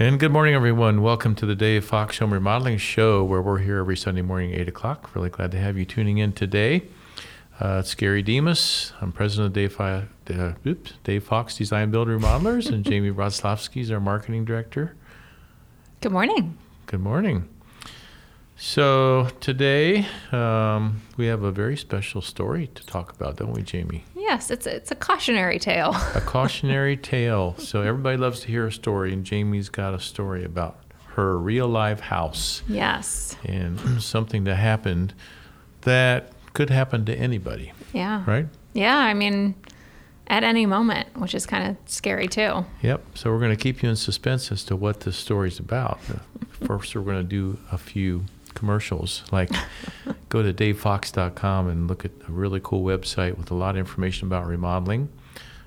And good morning, everyone. Welcome to the Dave Fox Home Remodeling Show, where we're here every Sunday morning, 8 o'clock. Really glad to have you tuning in today. Uh, it's Gary Demas. I'm president of Dave, Fi- uh, oops, Dave Fox Design Build Remodelers, and Jamie Brodslavsky is our marketing director. Good morning. Good morning. So today um, we have a very special story to talk about, don't we, Jamie? Yes, it's a, it's a cautionary tale. A cautionary tale. So everybody loves to hear a story, and Jamie's got a story about her real life house Yes. and something that happened that could happen to anybody, Yeah. right? Yeah. I mean, at any moment, which is kind of scary too. Yep. So we're going to keep you in suspense as to what this story's about. First, we're going to do a few commercials. Like, go to davefox.com and look at a really cool website with a lot of information about remodeling.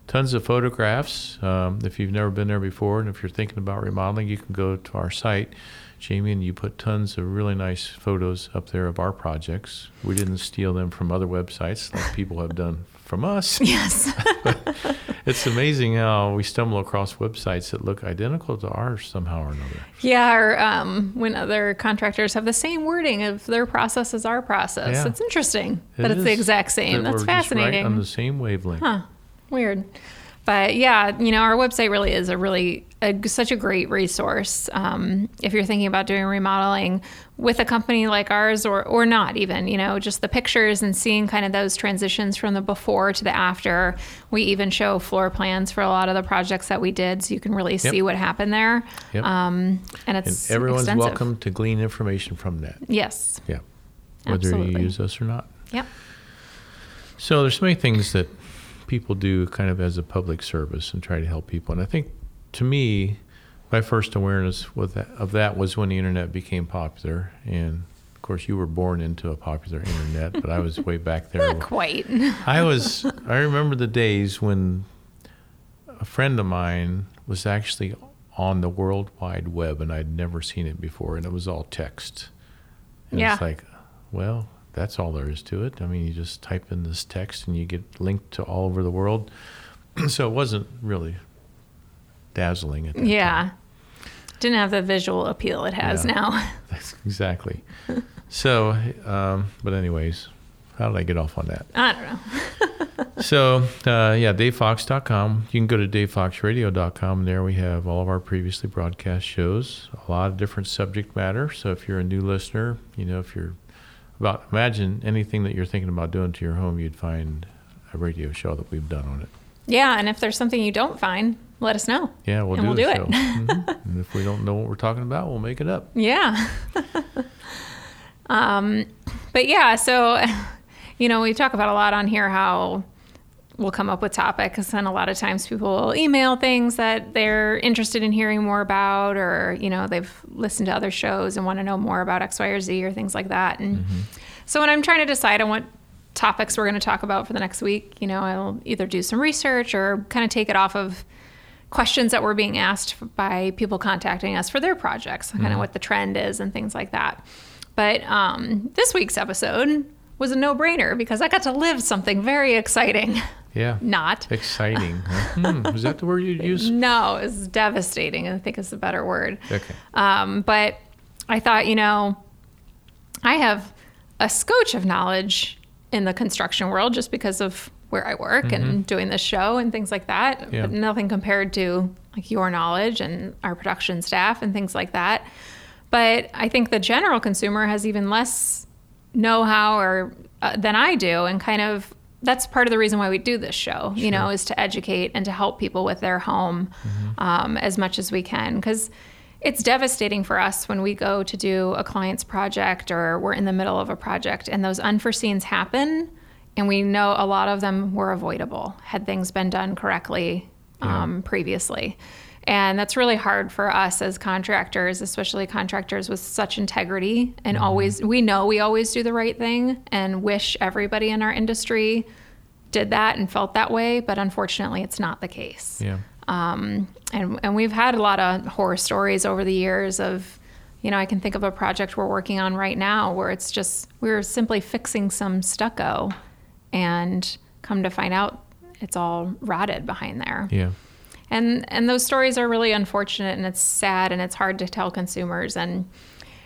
Tons of photographs. Um, if you've never been there before, and if you're thinking about remodeling, you can go to our site, Jamie, and you put tons of really nice photos up there of our projects. We didn't steal them from other websites like people have done from us. Yes. It's amazing how we stumble across websites that look identical to ours somehow or another. yeah. Or um, when other contractors have the same wording of their process as our process. Yeah. It's interesting It that it's the exact same. that That's we're just right fascinating. on the same wavelength. Huh. Weird. But yeah, you know, our website really is a really a, such a great resource um, if you're thinking about doing remodeling with a company like ours, or or not even. You know, just the pictures and seeing kind of those transitions from the before to the after. We even show floor plans for a lot of the projects that we did, so you can really see what happened there. Yep. Um, and and it's everyone's extensive. welcome to glean information from that. Yes. Yeah. Whether Absolutely. you use us or not. Yep. So there's so many things that people do kind of as a public service and try to help people. And I think to me, my first awareness with that, of that was when the internet became popular. And of course, you were born into a popular internet, but I was way back there. Not quite. I was. I remember the days when a friend of mine was actually on the World Wide Web, and I'd never seen it before, and it was all text. And Yeah. it's like, well, that's all there is to it. I mean, you just type in this text, and you get linked to all over the world. so it wasn't really dazzling at that yeah. time. Didn't have the visual appeal it has Yeah. now. That's exactly. so, um, but anyways, how did I get off on that? I don't know. so uh, yeah davefox.com you can go to davefoxradio.com there we have all of our previously broadcast shows a lot of different subject matter so if you're a new listener you know if you're about imagine anything that you're thinking about doing to your home you'd find a radio show that we've done on it Yeah, and if there's something you don't find, let us know. yeah we'll And do we'll do show it. Mhm. and if we don't know what we're talking about we'll make it up Yeah. um, but yeah, so you know, we talk about a lot on here how we'll come up with topics, and a lot of times people will email things that they're interested in hearing more about, or you know, they've listened to other shows and want to know more about X, Y, or Z, or things like that. And so when I'm trying to decide on what topics we're going to talk about for the next week, you know, I'll either do some research or kind of take it off of questions that were being asked by people contacting us for their projects, kind of what the trend is and things like that. But um, this week's episode was a no brainer because I got to live something very exciting. yeah Not. exciting hmm, is that the word you'd use No, it's devastating, I think it's a better word. okay Um, but I thought, you know, I have a scotch of knowledge in the construction world just because of where I work and doing this show and things like that. Yeah. But nothing compared to like your knowledge and our production staff and things like that. But I think the general consumer has even less know-how or uh, than I do, and kind of that's part of the reason why we do this show. You know, is to educate and to help people with their home um, as much as we can because it's devastating for us when we go to do a client's project or we're in the middle of a project and those unforeseens happen and we know a lot of them were avoidable had things been done correctly um, previously. And that's really hard for us as contractors especially contractors with such integrity and always we know we always do the right thing and wish everybody in our industry did that and felt that way but unfortunately it's not the case. Yeah. Um, and, and we've had a lot of horror stories over the years of you know i can think of a project we're working on right now where it's just we're simply fixing some stucco and come to find out it's all rotted behind there. Yeah. And and those stories are really unfortunate and it's sad and it's hard to tell consumers. And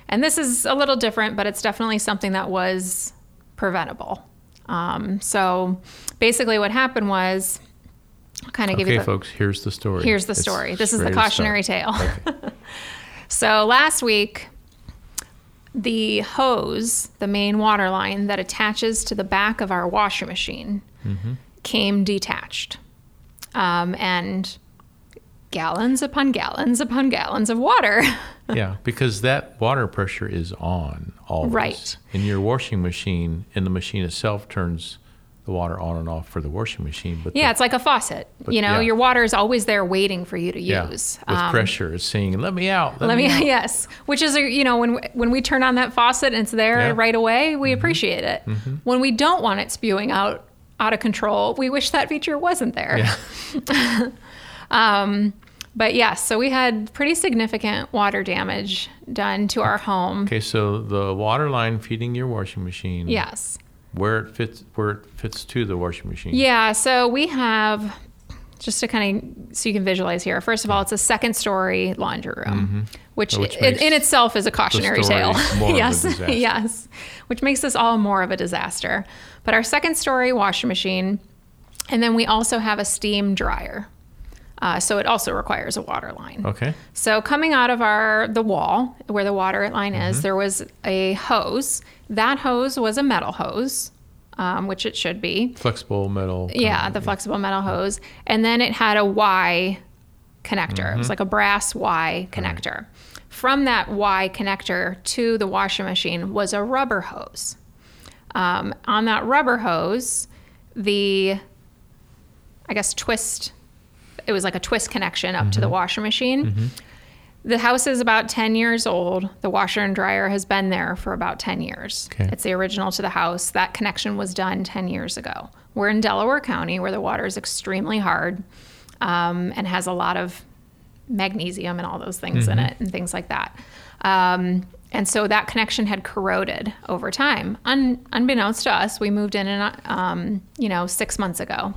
and this is a little different, but it's definitely something that was preventable. Um, so basically, what happened was, I'll kind of give you the, folks, here's the story. Here's the It's story. This is the cautionary tale. Okay. So last week, the hose, the main water line that attaches to the back of our washing machine, Mm-hmm. came detached. Um, and gallons upon gallons upon gallons of water. yeah, because that water pressure is on always. Right. And your washing machine, and the machine itself turns the water on and off for the washing machine. But yeah, the, it's like a faucet. But, you know, yeah. your water is always there waiting for you to yeah, use. with Um, pressure, it's saying, "Let me out." Let, Let me, out. yes, which is a, you know when when we turn on that faucet and it's there Yeah. right away, we appreciate it. When we don't want it spewing out out of control, we wish that feature wasn't there. Yeah. Um, but yes, so we had pretty significant water damage done to our home. Okay, so the water line feeding your washing machine. Yes. Where it fits, where it fits to the washing machine. Yeah, so we have just to kind of so you can visualize here. First of all, it's a second story laundry room, which, Mm-hmm. Which makes in itself is a cautionary tale. more of a yes, yes, which makes this all more of a disaster. But our second story washing machine, and then we also have a steam dryer. Uh, so it also requires a water line. Okay. So coming out of our the wall where the water line Mm-hmm. is, there was a hose. That hose was a metal hose, um, which it should be. Flexible metal. kind Yeah, of- the flexible metal hose. And then it had a Y connector. It Mm-hmm. was like a brass Y connector. From that Y connector to the washing machine was a rubber hose. Um, on that rubber hose, the, I guess, twist, it was like a twist connection up to Mm-hmm. the washer machine. The house is about 10 years old. The washer and dryer has been there for about 10 years. Okay. It's the original to the house. That connection was done 10 years ago. We're in Delaware County where the water is extremely hard um, and has a lot of magnesium and all those things in it and things like that. Um, and so that connection had corroded over time. Un- unbeknownst to us, we moved in, in um, you know, six months ago.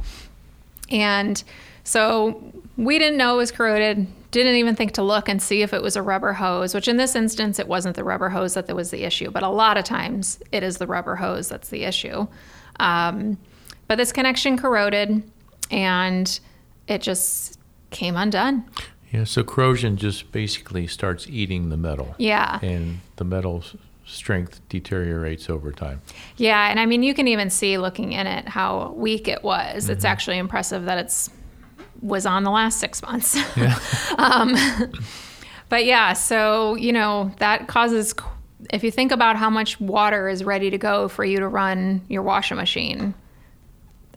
And so we didn't know it was corroded, didn't even think to look and see if it was a rubber hose, which in this instance, it wasn't the rubber hose that was the issue, but a lot of times it is the rubber hose that's the issue. Um, but this connection corroded and it just came undone. Yeah. So corrosion just basically starts eating the metal. Yeah. And the metal's strength deteriorates over time. Yeah, and I mean, you can even see looking in it how weak it was. It's actually impressive that it's was on the last six months. um, but yeah, so you know that causes. If you think about how much water is ready to go for you to run your washing machine,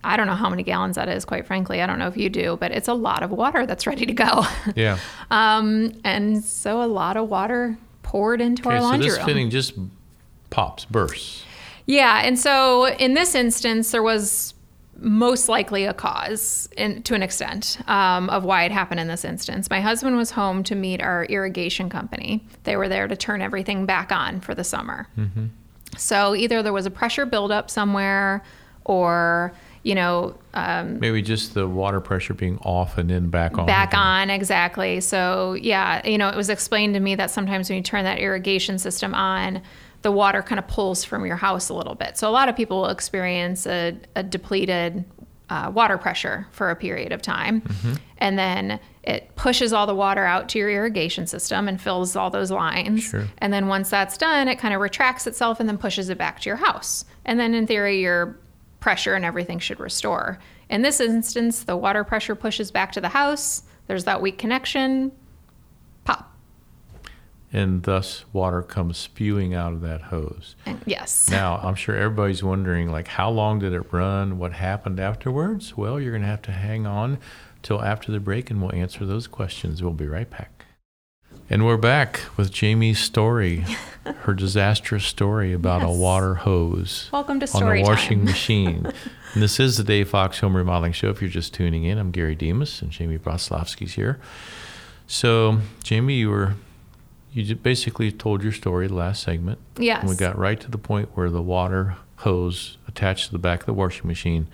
I don't know how many gallons that is. Quite frankly, I don't know if you do, but it's a lot of water that's ready to go. Yeah. um, and so a lot of water poured into Okay. our So laundry this room. fitting just pops, bursts. Yeah, and so in this instance, there was most likely a cause, in, to an extent, um, of why it happened in this instance. My husband was home to meet our irrigation company. They were there to turn everything back on for the summer. So either there was a pressure buildup somewhere, or you know, um, Maybe just the water pressure being off and then back on. back on exactly so yeah you know it was explained to me that sometimes when you turn that irrigation system on the water kind of pulls from your house a little bit so a lot of people will experience a, a depleted uh, water pressure for a period of time Mm-hmm. and then it pushes all the water out to your irrigation system and fills all those lines Sure. and then once that's done it kind of retracts itself and then pushes it back to your house and then in theory your pressure and everything should restore. In this instance, the water pressure pushes back to the house. There's that weak connection. And thus water comes spewing out of that hose. Yes. Now, I'm sure everybody's wondering, like, how long did it run? What happened afterwards? Well, you're going to have to hang on till after the break and we'll answer those questions. We'll be right back. And we're back with Jamie's story, her disastrous story about a water hose Welcome to on a washing time. machine. and this is the Dave Fox Home Remodeling Show. If you're just tuning in, I'm Gary Demas and Jamie Broslavsky's here. So, Jamie, you were you basically told your story the last segment. Yes. And we got right to the point where the water hose attached to the back of the washing machine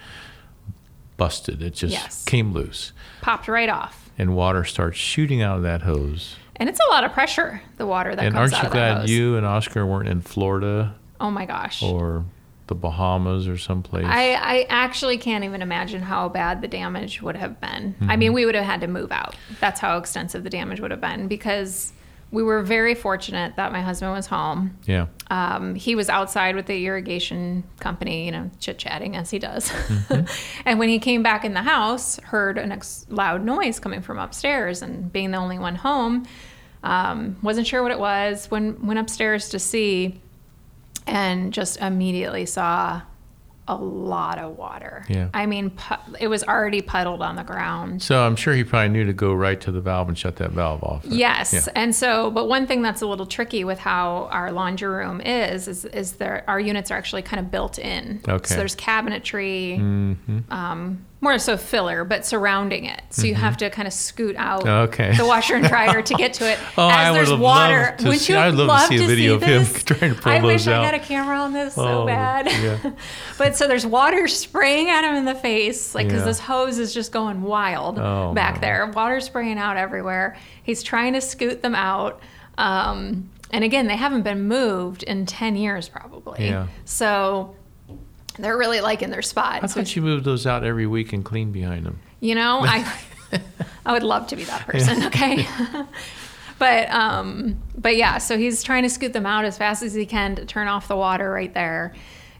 busted. It just Yes. came loose. Popped right off. and water starts shooting out of that hose. And it's a lot of pressure, the water that and comes out of that glad hose. you glad you and Oscar weren't in Florida oh my gosh. or the Bahamas or someplace? I, I actually can't even imagine how bad the damage would have been. I Mm-hmm. mean, we would have had to move out. That's how extensive the damage would have been because we were very fortunate that my husband was home. yeah. Um, he was outside with the irrigation company, you know, chit chatting as he does. and when he came back in the house, heard a ex- loud noise coming from upstairs, and being the only one home, um, wasn't sure what it was. When went upstairs to see, and just immediately saw a lot of water. Yeah. I mean, pu- it was already puddled on the ground. So I'm sure he probably knew to go right to the valve and shut that valve off. Yes. Yeah. And so, but one thing that's a little tricky with how our laundry room is, is, is there, our units are actually kind of built in. Okay. So there's cabinetry, Mm-hmm. um, more so filler, but surrounding it. So you have to kind of scoot out Okay. the washer and dryer to get to it. Oh, As I there's would've water. Wouldn't see- you I'd love to see a video of him trying to pull I wish those I out. had a camera on this so Oh, bad. yeah. but so there's water spraying at him in the face, like because Yeah. this hose is just going wild Oh, back there. Water spraying out everywhere. He's trying to scoot them out. Um, and again, they haven't been moved in 10 years probably. Yeah. So they're really liking their spot. I thought you moved those out every week and cleaned behind them. you know, I I would love to be that person, okay? but um but yeah, so he's trying to scoot them out as fast as he can to turn off the water right there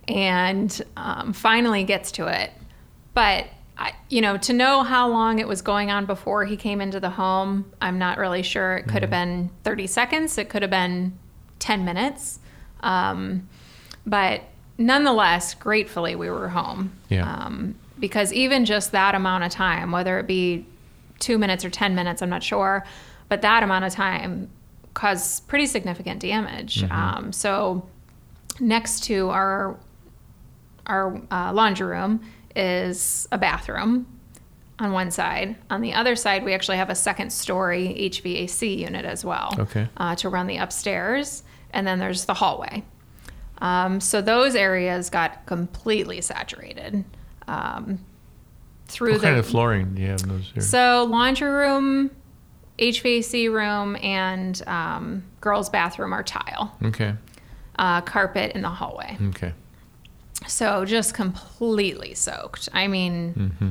and um, finally gets to it. But I, you know, to know how long it was going on before he came into the home, I'm not really sure. It could have been 30 seconds. It could have been 10 minutes. Um, but nonetheless, gratefully, we were home. Yeah. Um, because even just that amount of time, whether it be two minutes or 10 minutes, I'm not sure, but that amount of time caused pretty significant damage. Um, so next to our our uh, laundry room is a bathroom on one side. On the other side, we actually have a second story HVAC unit as well Okay. uh, to run the upstairs. And then there's the hallway. Um, so those areas got completely saturated um, through What the. kind of flooring do you have in those here? so laundry room, HVAC room, and um, girls' bathroom are tile. okay. Uh, carpet in the hallway. Okay. So just completely soaked. I mean, Mm-hmm.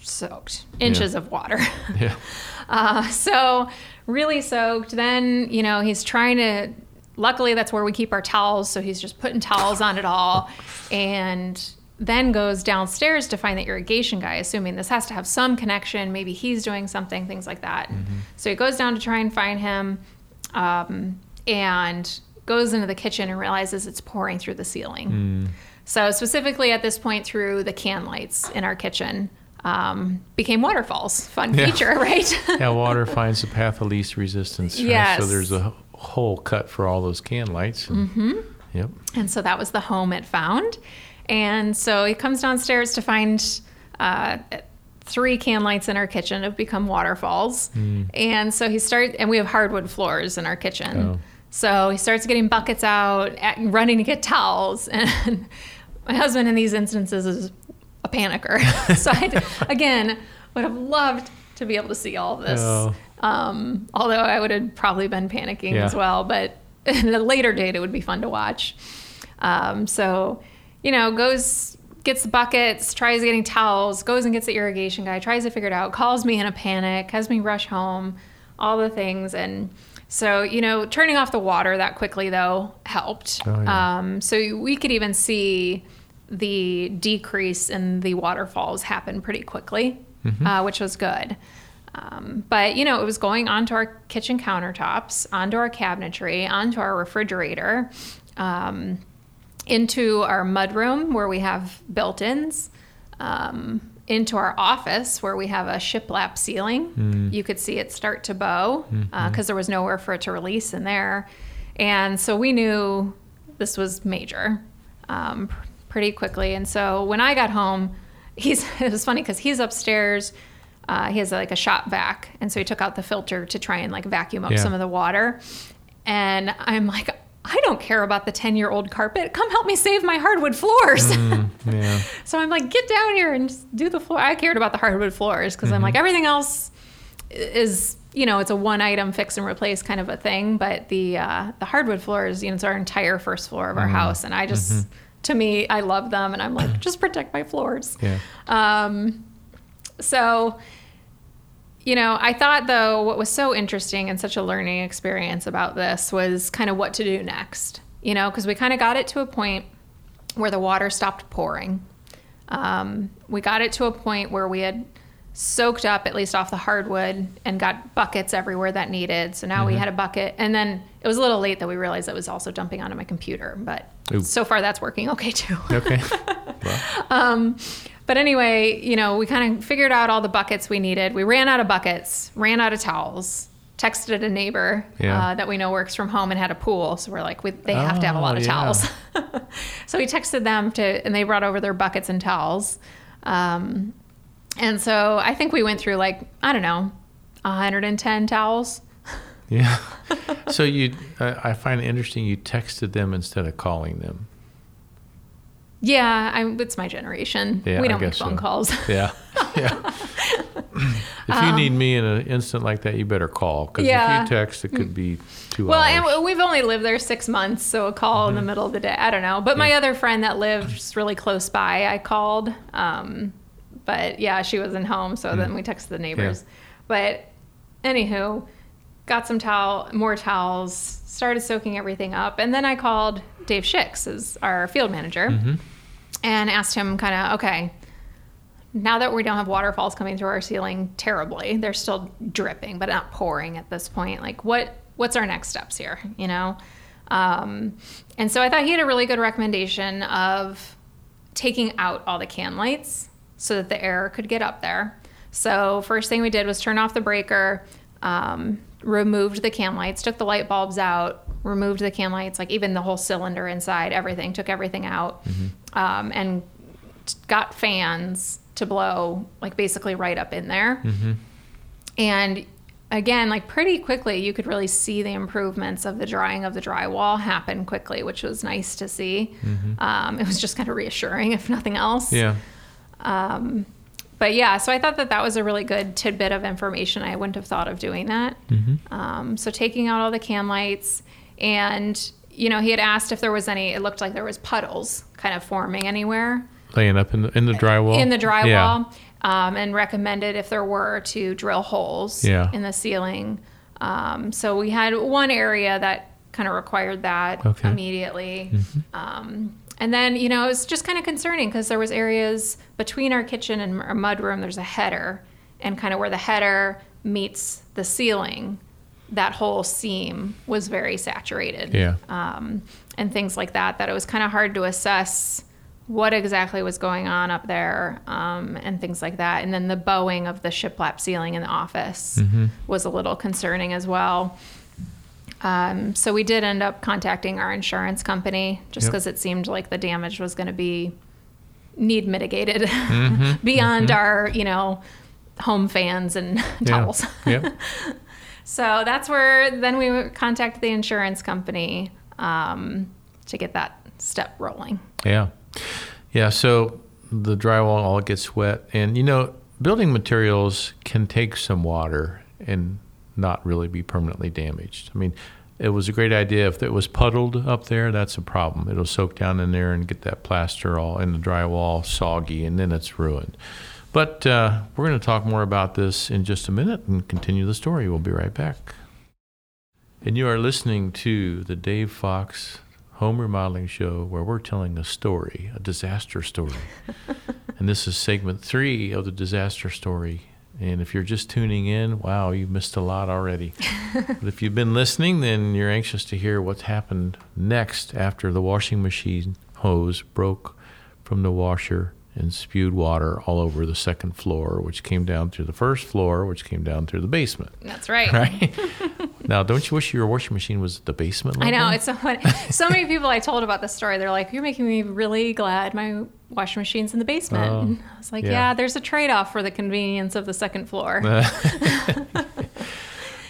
soaked. Inches of water. Yeah. Uh, so really soaked. Then, you know, he's trying to, luckily that's where we keep our towels. So he's just putting towels on it all and then goes downstairs to find the irrigation guy, assuming this has to have some connection. Maybe he's doing something, things like that. So he goes down to try and find him um, and goes into the kitchen and realizes it's pouring through the ceiling. So specifically at this point, through the can lights in our kitchen, um, became waterfalls. Fun Yeah. feature, right? Yeah, water finds the path of least resistance. right? Yes. So there's a hole cut for all those can lights. And, mm-hmm. Yep. and so that was the home it found. And so he comes downstairs to find uh, three can lights in our kitchen have become waterfalls. And so he starts, and we have hardwood floors in our kitchen. Oh. So he starts getting buckets out, at- running to get towels. And my husband, in these instances, is a panicker. so I, again, would have loved to be able to see all this. Oh. Um, although I would have probably been panicking Yeah. as well. But in a later date, it would be fun to watch. Um, so, you know, goes, gets the buckets, tries getting towels, goes and gets the irrigation guy, tries to figure it out, calls me in a panic, has me rush home, all the things. And so, you know, turning off the water that quickly, though, helped. Oh, yeah. um, so we could even see the decrease in the waterfalls happen pretty quickly, uh, which was good. Um, but you know, it was going onto our kitchen countertops, onto our cabinetry, onto our refrigerator, um, into our mudroom where we have built-ins, um, into our office where we have a shiplap ceiling. You could see it start to bow because there was nowhere for it to release in there, and so we knew this was major um, pr- pretty quickly. And so when I got home, he's it was funny because he's upstairs. Uh, he has like a shop vac, and so he took out the filter to try and like vacuum up Yeah. some of the water. And I'm like, I don't care about the 10 year old carpet. Come help me save my hardwood floors. Yeah. so I'm like, get down here and just do the floor. I cared about the hardwood floors because I'm Mm-hmm. like, everything else, is you know it's a one item fix and replace kind of a thing but the uh, the hardwood floors you know it's our entire first floor of our house and i just to me i love them and i'm like just protect my floors Yeah. um, so, you know, I thought though what was so interesting and such a learning experience about this was kind of what to do next. You know, because we kind of got it to a point where the water stopped pouring. Um, we got it to a point where we had soaked up at least off the hardwood and got buckets everywhere that needed. So now we had a bucket, and then it was a little late that we realized it was also dumping onto my computer. But Ooh. so far that's working okay too. Okay. well, But anyway, you know, we kind of figured out all the buckets we needed. We ran out of buckets, ran out of towels, texted a neighbor Yeah. uh, that we know works from home and had a pool. So we're like, we, they have to have a lot Oh, of yeah. towels. so we texted them to, and they brought over their buckets and towels. Um, and so I think we went through like, I don't know, 110 towels. yeah. So you, I I find it interesting. You texted them instead of calling them. Yeah, I, it's my generation. Yeah, we don't make phone so. calls. Yeah. Yeah. if you Um, need me in an instant like that, you better call because Yeah. if you text, it could be two Well, hours. and we've only lived there six months, so a call in the middle of the day, I don't know. But my Mm-hmm. Other friend that lives really close by, I called. Um, but yeah, she wasn't home, so Mm. then we texted the neighbors. But anywho, got some towel, more towels, started soaking everything up, and then I called Dave Schicks, as our field manager, Mm-hmm. And asked him kind of, okay, now that we don't have waterfalls coming through our ceiling terribly, they're still dripping, but not pouring at this point. Like, what what's our next steps here? You know, um, and so I thought he had a really good recommendation of taking out all the can lights so that the air could get up there. So first thing we did was turn off the breaker, um, removed the can lights, took the light bulbs out, removed the can lights, like even the whole cylinder inside, everything, took everything out, um, and got fans to blow like basically right up in there. And again, like pretty quickly, you could really see the improvements of the drying of the drywall happen quickly, which was nice to see. Um, it was just kind of reassuring, if nothing else. yeah. Um, but yeah, so I thought that that was a really good tidbit of information. I wouldn't have thought of doing that. Um, so taking out all the can lights, and you know, he had asked if there was any. It looked like there was puddles kind of forming anywhere Laying up in the in the drywall. in the Yeah. drywall, um, and recommended if there were to drill holes Yeah. in the ceiling. Um, so we had one area that kind of required that Okay. Mm-hmm. immediately. Um, and then you know it was just kind of concerning because there was areas between our kitchen and our mudroom. There's a header, and kind of where the header meets the ceiling, that whole seam was very saturated Yeah. um, and things like that, that it was kind of hard to assess what exactly was going on up there um, and things like that. And then the bowing of the shiplap ceiling in the office Mm-hmm. was a little concerning as well. Um, so we did end up contacting our insurance company just Yep. because it seemed like the damage was going to be need mitigated Mm-hmm. beyond our, you know, home fans and Yeah. towels. Yep. So that's where then we contact the insurance company um, to get that step rolling. Yeah. Yeah. So the drywall all gets wet. And, you know, building materials can take some water and not really be permanently damaged. I mean, it was a great idea. If it was puddled up there, that's a problem. It'll soak down in there and get that plaster all in the drywall soggy, and then it's ruined. But uh, we're going to talk more about this in just a minute and continue the story. We'll be right back. And you are listening to the Dave Fox Home Remodeling Show, where we're telling a story, a disaster story. and this is segment three of the disaster story. And if you're just tuning in, wow, you missed a lot already. but if you've been listening, then you're anxious to hear what's happened next after the washing machine hose broke from the washer and spewed water all over the second floor, which came down through the first floor, which came down through the basement. That's right. Right? now, don't you wish your washing machine was at the basement I know. It's so funny. So many people I told about this story, they're like, You're making me really glad my washing machine's in the basement. Oh, And I was like, yeah. yeah. there's a trade off for the convenience of the second floor.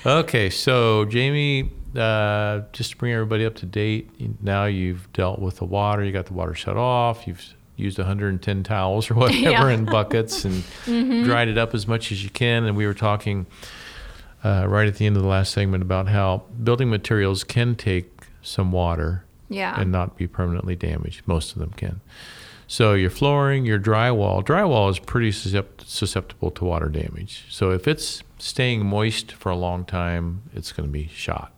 Okay, so Jamie, uh, just to bring everybody up to date, now you've dealt with the water. You got the water shut off. You've used 110 towels or whatever Yeah. in buckets and dried it up as much as you can. And we were talking uh, right at the end of the last segment about how building materials can take some water Yeah. and not be permanently damaged. Most of them can. So your flooring, your drywall, drywall is pretty susceptible to water damage. So if it's staying moist for a long time, it's going to be shot.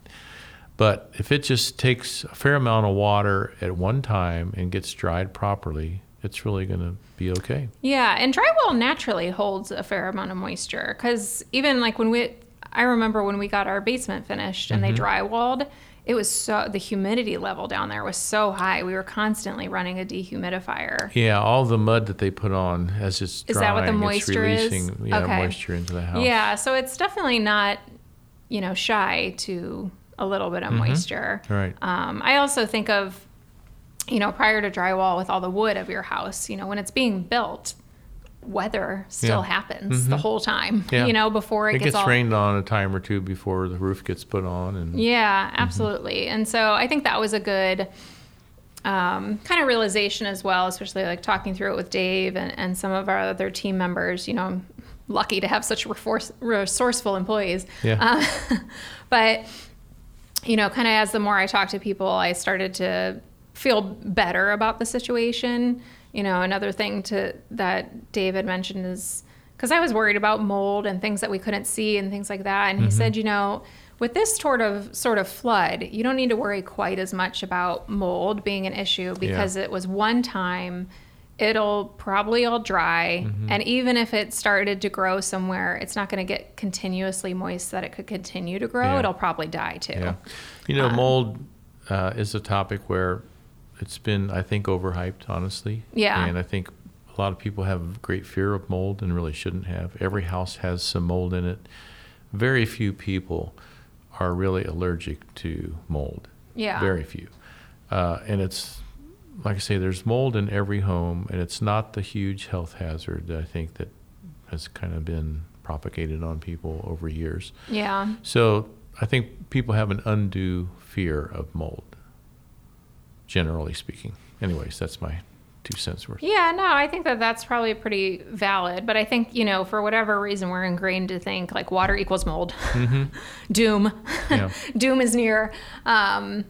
But if it just takes a fair amount of water at one time and gets dried properly, it's really going to be okay. Yeah, and drywall naturally holds a fair amount of moisture because even like when we, I remember when we got our basement finished and they Mm-hmm. drywalled, it was so the humidity level down there was so high. We were constantly running a dehumidifier. Yeah, all the mud that they put on as it's Is drying, that what the it's moisture is? releasing yeah, Okay. moisture into the house. Yeah, so it's definitely not, you know, shy to a little bit of moisture. Mm-hmm. Right. Um, I also think of, you know, prior to drywall with all the wood of your house, you know, when it's being built, weather still Yeah. happens the whole time, Yeah. you know, before it, it gets, gets all. rained on a time or two before the roof gets put on and Yeah, absolutely. And so I think that was a good um, kind of realization as well, especially like talking through it with Dave and, and some of our other team members. You know, I'm lucky to have such resource, resourceful employees. Yeah. Uh, but, you know, kind of as the more I talked to people, I started to feel better about the situation. You know, another thing to that David mentioned is because I was worried about mold and things that we couldn't see and things like that. And he mm-hmm. said, you know, with this sort of sort of flood, you don't need to worry quite as much about mold being an issue because it was one time. It'll probably all dry, mm-hmm. and even if it started to grow somewhere, it's not going to get continuously moist that it could continue to grow. Yeah. It'll probably die too. Yeah. You know, um, mold uh, is a topic where it's been, I think, overhyped, honestly. Yeah. And I think a lot of people have great fear of mold and really shouldn't have. Every house has some mold in it. Very few people are really allergic to mold. Yeah. Very few. Uh, and it's, like I say, there's mold in every home, and it's not the huge health hazard that I think that has kind of been propagated on people over years. Yeah. So I think people have an undue fear of mold, generally speaking. Anyways, that's my two cents worth. Yeah, no, I think that that's probably pretty valid. But I think, you know, for whatever reason, we're ingrained to think like water equals mold, doom, Yeah. doom is near. Um,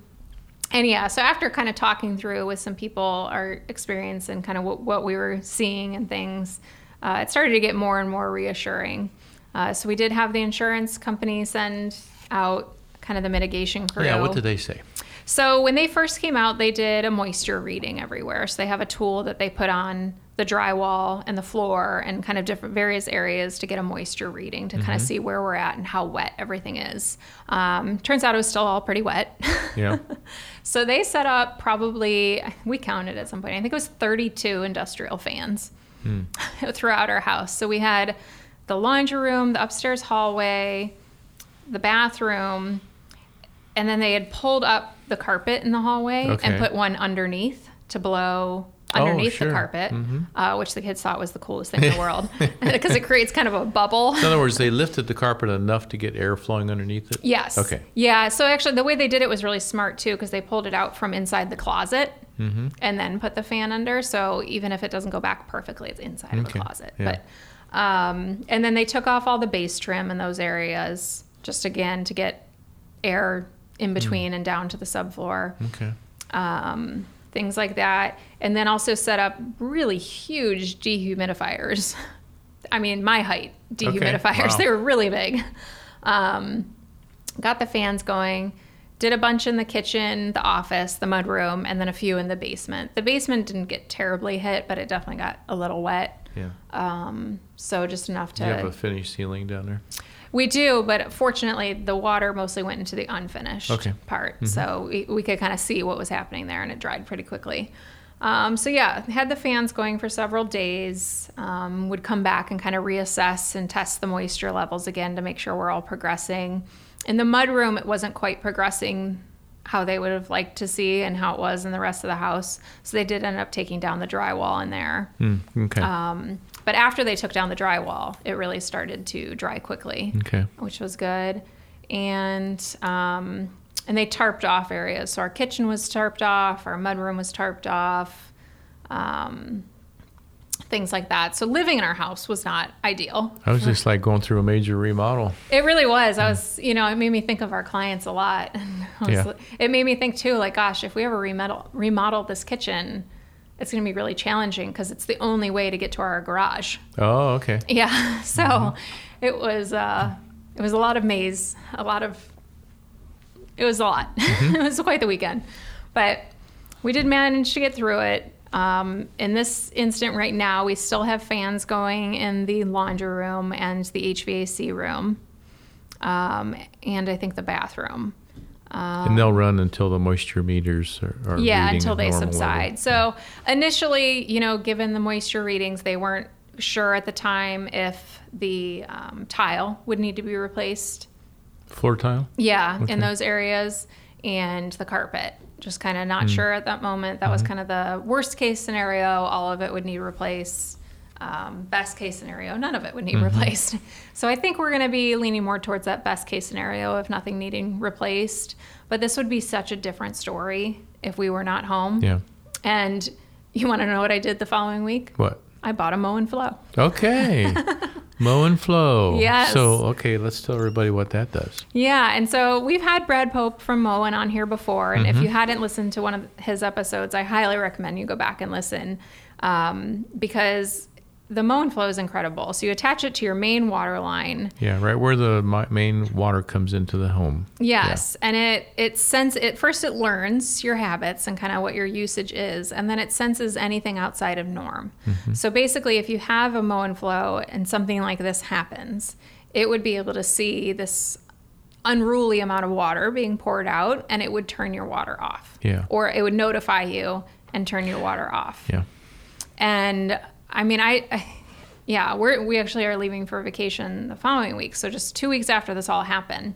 and yeah, so after kind of talking through with some people our experience and kind of what, what we were seeing and things, uh, it started to get more and more reassuring. Uh, so we did have the insurance company send out kind of the mitigation crew. Yeah, what did they say? So when they first came out, they did a moisture reading everywhere. So they have a tool that they put on the drywall and the floor and kind of different various areas to get a moisture reading to kind of see where we're at and how wet everything is. Um, turns out it was still all pretty wet. Yeah. so they set up probably we counted at some point. I think it was 32 industrial fans throughout our house. So we had the laundry room, the upstairs hallway, the bathroom, and then they had pulled up the carpet in the hallway Okay. and put one underneath to blow Oh, underneath sure. the carpet, uh, which the kids thought was the coolest thing in the world because it creates kind of a bubble. In other words, they lifted the carpet enough to get air flowing underneath it? Yes. Okay. Yeah. So actually, the way they did it was really smart too, because they pulled it out from inside the closet Mm-hmm. and then put the fan under. So even if it doesn't go back perfectly, it's inside of the Okay. closet. Yeah. But um, and then they took off all the base trim in those areas, just again to get air. In between and down to the subfloor Okay. um, things like that. And then also set up really huge dehumidifiers. I mean, my height dehumidifiers. Wow. They were really big. Um, got the fans going. Did a bunch in the kitchen, the office, the mudroom, and then a few in the basement. The basement didn't get terribly hit, but it definitely got a little wet. Yeah. Um, so just enough to. you have a finished ceiling down there? We do, but fortunately, the water mostly went into the unfinished Okay. part. So we, we could kind of see what was happening there, and it dried pretty quickly. Um, so, yeah, had the fans going for several days. Um, would come back and kind of reassess and test the moisture levels again to make sure we're all progressing. In the mudroom, it wasn't quite progressing how they would have liked to see and how it was in the rest of the house. So, they did end up taking down the drywall in there. Mm, okay. Um, but after they took down the drywall, it really started to dry quickly, okay. which was good. And um, and they tarped off areas. So our kitchen was tarped off, our mudroom was tarped off. Um, things like that. So living in our house was not ideal. I was just like going through a major remodel. It really was. I was, you know, it made me think of our clients a lot. Was, Yeah. It made me think too, like, gosh, if we ever remodel remodel this kitchen, it's going to be really challenging because it's the only way to get to our garage. Oh, okay. Yeah. So it was uh, it was a lot of maze, a lot of it was a lot. it was quite the weekend, but we did manage to get through it. Um, in this instant right now, we still have fans going in the laundry room and the HVAC room, um, and I think the bathroom. And they'll run until the moisture meters are, are yeah until they normal level. subside so initially you know given the moisture readings they weren't sure at the time if the um, tile would need to be replaced Floor tile. yeah Okay. in those areas and the carpet just kind of not Mm. sure at that moment that was Mm-hmm. kind of the worst case scenario all of it would need replaced um, best case scenario none of it would need Mm-hmm. replaced so i think we're going to be leaning more towards that best case scenario of nothing needing replaced but this would be such a different story if we were not home Yeah. and you want to know what i did the following week What? i bought a Moen Flo Okay. Moen Flo. Yes. So, okay, let's tell everybody what that does. Yeah, and so we've had Brad Pope from Moen on here before, and Mm-hmm. if you hadn't listened to one of his episodes, I highly recommend you go back and listen um, because the Moen Flo is incredible. So you attach it to your main water line. Yeah, right where the main water comes into the home. Yes, and it it sense it first it learns your habits and kind of what your usage is, and then it senses anything outside of norm. Mm-hmm. So basically, if you have a Moen Flo and something like this happens, it would be able to see this unruly amount of water being poured out, and it would turn your water off. Yeah. or it would notify you and turn your water off. Yeah. And I mean, I, I yeah, we're, we actually are leaving for vacation the following week. So just two weeks after this all happened.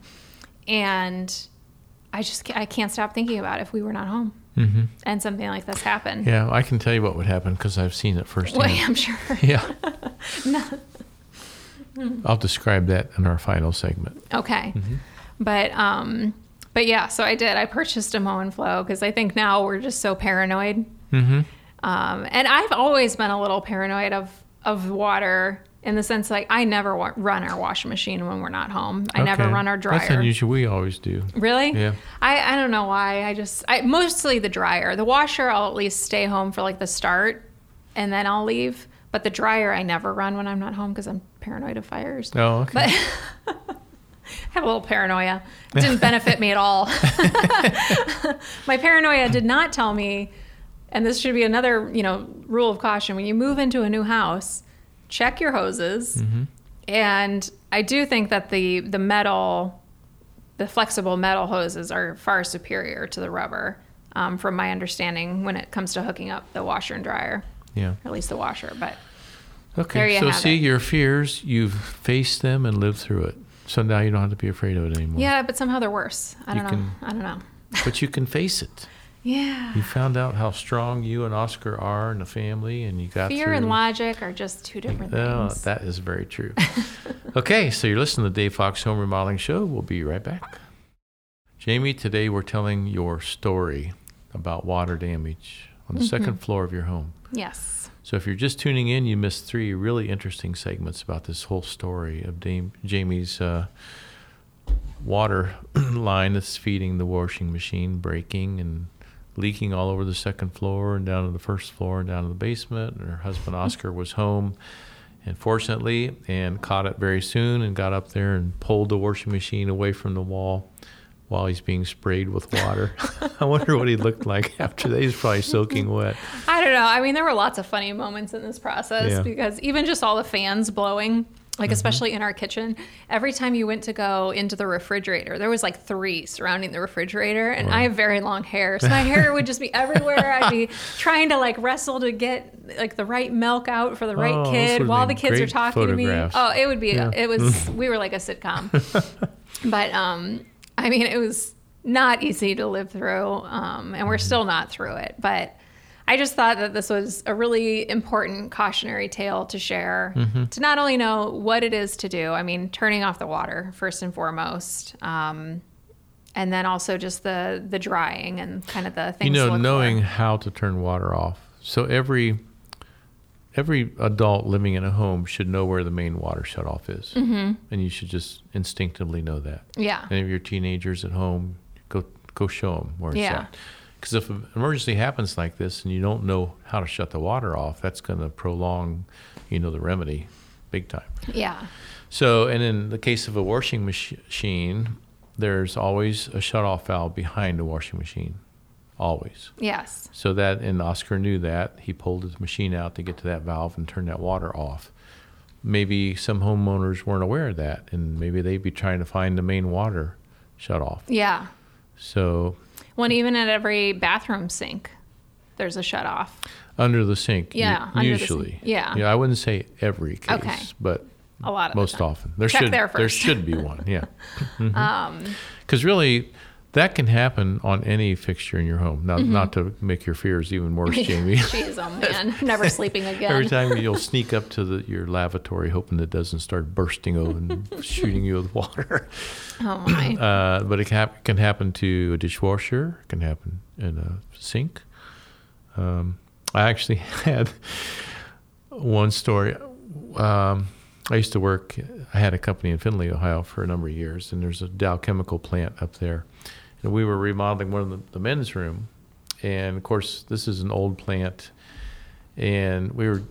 And I just, I can't stop thinking about if we were not home hmm and something like this happened. Yeah, I can tell you what would happen because I've seen it firsthand. Well, I'm sure. Yeah. I'll describe that in our final segment. Okay. Mm-hmm. But, um, but yeah, so I did. I purchased a Moen Flo because I think now we're just so paranoid. Mm-hmm. Um, and I've always been a little paranoid of of water in the sense like I never wa- run our washing machine when we're not home. I never run our dryer. That's unusual. We always do. Really? Yeah. I, I don't know why. I just I mostly the dryer. The washer I'll at least stay home for like the start and then I'll leave. But the dryer I never run when I'm not home because I'm paranoid of fires. Oh, okay. But I have a little paranoia. It didn't benefit me at all. My paranoia did not tell me, and this should be another, you know, rule of caution. When you move into a new house, check your hoses. Mm-hmm. And I do think that the the metal, the flexible metal hoses are far superior to the rubber, um, from my understanding when it comes to hooking up the washer and dryer, yeah. or at least the washer. But Okay. There you so see it. your fears, you've faced them and lived through it. So now you don't have to be afraid of it anymore. yeah, but somehow they're worse. I You don't know. can- I don't know. But you can face it. Yeah. You found out how strong you and Oscar are in the family, and you got Fear through. and logic are just two different Oh, things. that is very true. okay, so you're listening to the Dave Fox Home Remodeling Show. We'll be right back. Jamie, today we're telling your story about water damage on the second floor of your home. yes. So if you're just tuning in, you missed three really interesting segments about this whole story of Dame, Jamie's uh, water line that's feeding the washing machine breaking and leaking all over the second floor and down to the first floor and down to the basement. And her husband Oscar was home, unfortunately, and caught it very soon and got up there and pulled the washing machine away from the wall while he's being sprayed with water. I wonder what he looked like after that. He's probably soaking wet. I don't know. I mean, there were lots of funny moments in this process Yeah. Mm-hmm. because even just all the fans blowing, like especially in our kitchen, every time you went to go into the refrigerator, there was like three surrounding the refrigerator, and I have very long hair, so my hair would just be everywhere. I'd be trying to like wrestle to get like the right milk out for the right Oh, kid while the kids are talking to me. Oh, it would be. Yeah. It was. we were like a sitcom. but um, I mean, it was not easy to live through, um, and we're still not through it. But I just thought that this was a really important cautionary tale to share to not only know what it is to do. I mean, turning off the water first and foremost. Um, and then also just the the drying and kind of the things. you know knowing for. how to turn water off so every every adult living in a home should know where the main water shutoff is, mm-hmm. and you should just instinctively know that. Yeah. Any of your teenagers at home, go go show them where it's Yeah. at. Because if an emergency happens like this and you don't know how to shut the water off, that's going to prolong, you know, the remedy, big time. Yeah. So, and in the case of a washing mach- machine, there's always a shutoff valve behind the washing machine, always. Yes. So that, and Oscar knew that. He pulled his machine out to get to that valve and turn that water off. Maybe some homeowners weren't aware of that, and maybe they'd be trying to find the main water shut off. Yeah. So When even at every bathroom sink, there's a shut off. under the sink, Yeah, the sink. usually. Yeah. Yeah, I wouldn't say every case, Okay. but A lot of most time. often there Check should there there should be one. Yeah. Um, Because really, that can happen on any fixture in your home. Not Mm-hmm. not to make your fears even worse, Jamie. Jeez, oh man, never sleeping again. Every time you'll sneak up to the, your lavatory, hoping it doesn't start bursting open, and shooting you with water. Oh my. Uh, but it can, hap- can happen to a dishwasher. It can happen in a sink. Um, I actually had one story. Um, I used to work. I had a company in Findlay, Ohio, for a number of years, and there's a Dow Chemical plant up there, and we were remodeling one of the, the men's room, and of course this is an old plant, and we were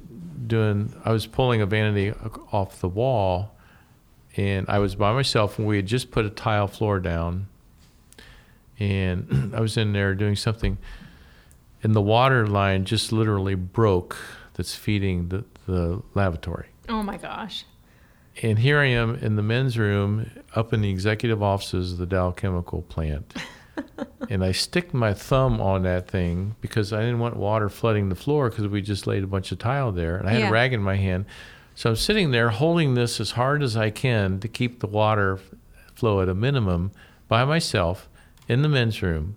doing. I was pulling a vanity off the wall, and I was by myself, and we had just put a tile floor down, and I was in there doing something, and the water line just literally broke. That's feeding the the lavatory. Oh my gosh. And here I am in the men's room up in the executive offices of the Dow Chemical plant. and I stick my thumb on that thing because I didn't want water flooding the floor because we just laid a bunch of tile there. And I had Yeah. a rag in my hand. So I'm sitting there holding this as hard as I can to keep the water flow at a minimum by myself in the men's room.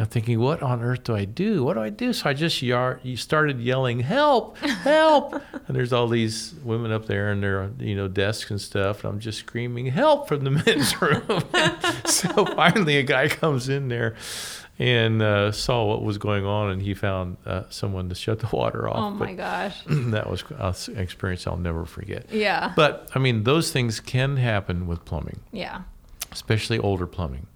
I'm thinking, what on earth do I do? What do I do? So I just yar- you started yelling, "Help! Help!" and there's all these women up there and their you know desks and stuff, and I'm just screaming, "Help!" from the men's room. so finally, a guy comes in there and uh, saw what was going on, and he found uh, someone to shut the water off. Oh my But gosh. that was an experience I'll never forget. Yeah. But I mean, those things can happen with plumbing Yeah. especially older plumbing.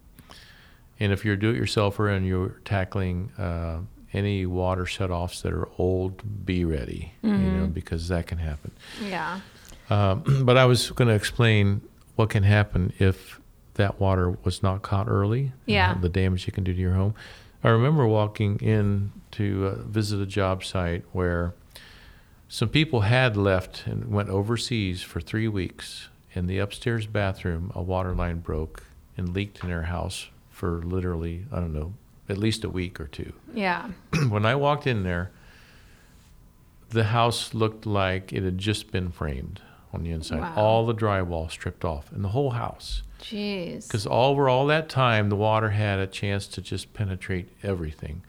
And if you're a do-it-yourselfer and you're tackling uh, any water shutoffs that are old, be ready, you know, because that can happen. Yeah. Um, but I was going to explain what can happen if that water was not caught early. Yeah. The damage it can do to your home. I remember walking in to uh, visit a job site where some people had left and went overseas for three weeks. In the upstairs bathroom, a water line broke and leaked in their house for literally, I don't know, at least a week or two Yeah. when I walked in there, the house looked like it had just been framed on the inside. Wow. All the drywall stripped off and the whole house. Jeez. Because over all that time, the water had a chance to just penetrate everything.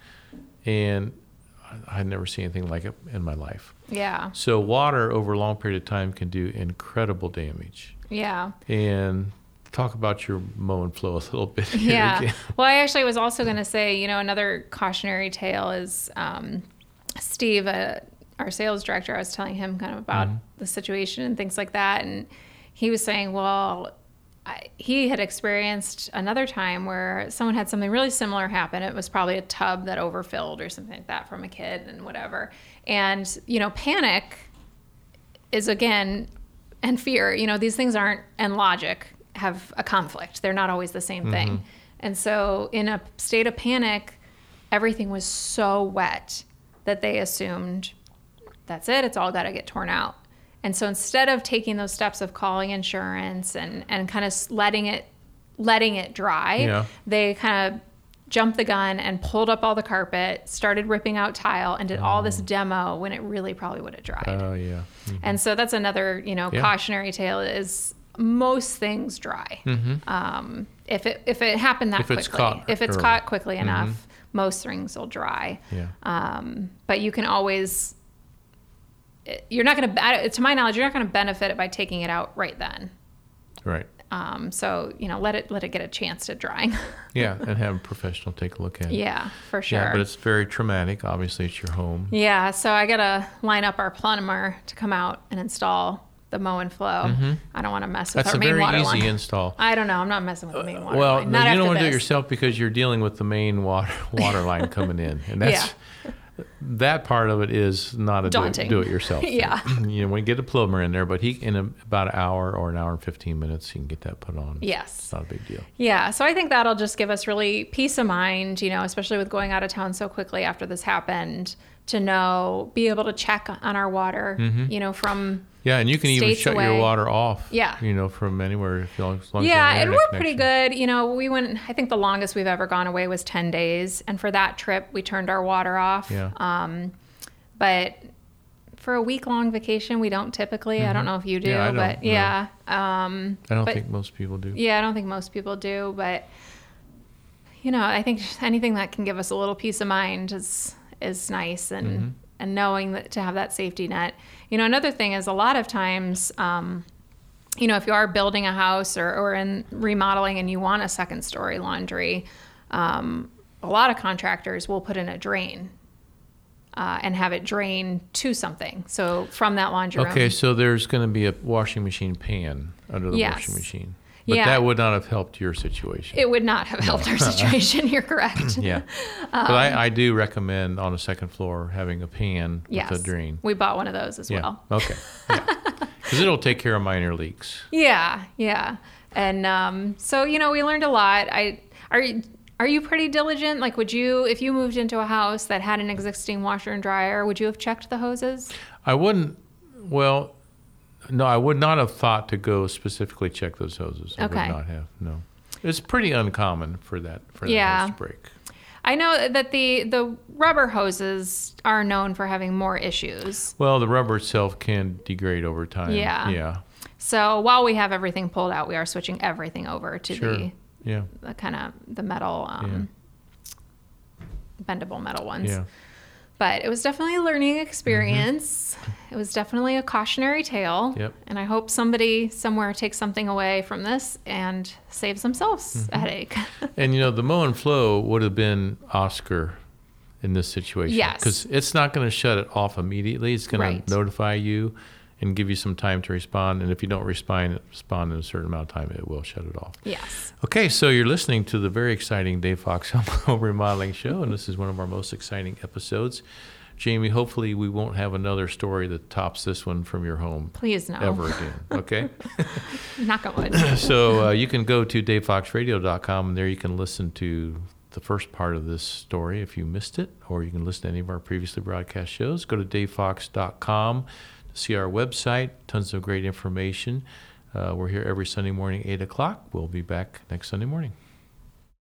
And I- I'd never seen anything like it in my life. Yeah. So, water over a long period of time can do incredible damage. Yeah. And talk about your Moen Flo a little bit. Yeah. Well, I actually was also going to say, you know, another cautionary tale is um, Steve, uh, our sales director. I was telling him kind of about the situation and things like that, and he was saying, well. I, he had experienced another time where someone had something really similar happen. It was probably a tub that overfilled or something like that from a kid and whatever. And, you know, panic is again and fear you know these things aren't and logic have a conflict. They're not always the same thing. Mm-hmm. And so in a state of panic everything was so wet that they assumed that's it. It's all got to get torn out. And so instead of taking those steps of calling insurance and and kind of letting it letting it dry Yeah. they kind of jumped the gun and pulled up all the carpet started ripping out tile and did all this mm. demo when it really probably would have dried. Oh, yeah. Mm-hmm. and so that's another, you know, Yeah. cautionary tale is most things dry. Um, if it if it happened that Mm-hmm. If it's quickly, caught if it's early. caught quickly enough, most things will dry. Yeah. Um, but you can always. You're not going to, to my knowledge, you're not going to benefit it by taking it out right then. right. Um, so you know, let it let it get a chance to drying. Yeah, and have a professional take a look at it. yeah, for sure. Yeah, but it's very traumatic. Obviously, it's your home. Yeah, so I gotta line up our plumber to come out and install the Moen Flo. I don't want to mess with Mm-hmm. That's our a main very water easy line. install. I don't know. I'm not messing with the main water Well, line. you don't want to do it yourself because you're dealing with the main water water line coming in, and that's that part of it is not a do it, Daunting. do it yourself. Yeah. you know, we get a plumber in there, but he in a, about an hour or an hour and fifteen minutes, he can get that put on. Yes. it's not a big deal. Yeah, so I think that'll just give us really peace of mind, you know, especially with going out of town so quickly after this happened, to know, be able to check on our water, Mm-hmm. you know, from Yeah, and you can even shut your water off. Yeah. you know, from anywhere as long as yeah, and we're pretty good. You know, we went. I think the longest we've ever gone away was ten days, and for that trip, we turned our water off. Yeah. Um, but for a week long vacation, we don't typically. I don't know if you do, Mm-hmm. Yeah, I don't, but no. yeah. Um, I don't but- think most people do. yeah, I don't think most people do, but you know, I think anything that can give us a little peace of mind is is nice, and Mm-hmm. And knowing that to have that safety net. You know, another thing is a lot of times, um, you know, if you are building a house or or in remodeling and you want a second story laundry, um, a lot of contractors will put in a drain. Uh, and have it drain to something. So from that laundry room. Okay, so there's going to be a washing machine pan under the Yes. washing machine, but Yeah. that would not have helped your situation. It would not have helped our situation. You're correct. yeah, but I, I do recommend on a second floor having a pan Yes. with a drain. We bought one of those as Yeah. well. Okay. Because it'll take care of minor leaks. Yeah, yeah. And um, so you know, we learned a lot. I are you are you pretty diligent? Like, would you if you moved into a house that had an existing washer and dryer, would you have checked the hoses? I wouldn't. Well, no, I would not have thought to go specifically check those hoses. I Okay. would not have. No, it's pretty uncommon for that for that Yeah. hose to break. I know that the the rubber hoses are known for having more issues. Well, the rubber itself can degrade over time. Yeah. Yeah. So while we have everything pulled out, we are switching everything over to Sure. the Yeah. the kind of the metal, um, bendable metal ones. Yeah. But it was definitely a learning experience. It was definitely a cautionary tale. Yep. And I hope somebody somewhere takes something away from this and saves themselves mm-hmm. a headache. And you know, the Moen Flo would have been Oscar in this situation. Yes. Because it's not going to shut it off immediately. It's going Right. to notify you and give you some time to respond. And if you don't respond, respond in a certain amount of time, it will shut it off. yes. Okay, so you're listening to the very exciting Dave Fox Home Remodeling Show, and this is one of our most exciting episodes. Jamie, hopefully we won't have another story that tops this one from your home Please no. ever again. Okay? Knock on wood. so uh, you can go to davefoxradio.com and there you can listen to the first part of this story if you missed it, or you can listen to any of our previously broadcast shows. Go to davefox.com see our website, tons of great information. Uh, we're here every Sunday morning, 8 o'clock. We'll be back next Sunday morning.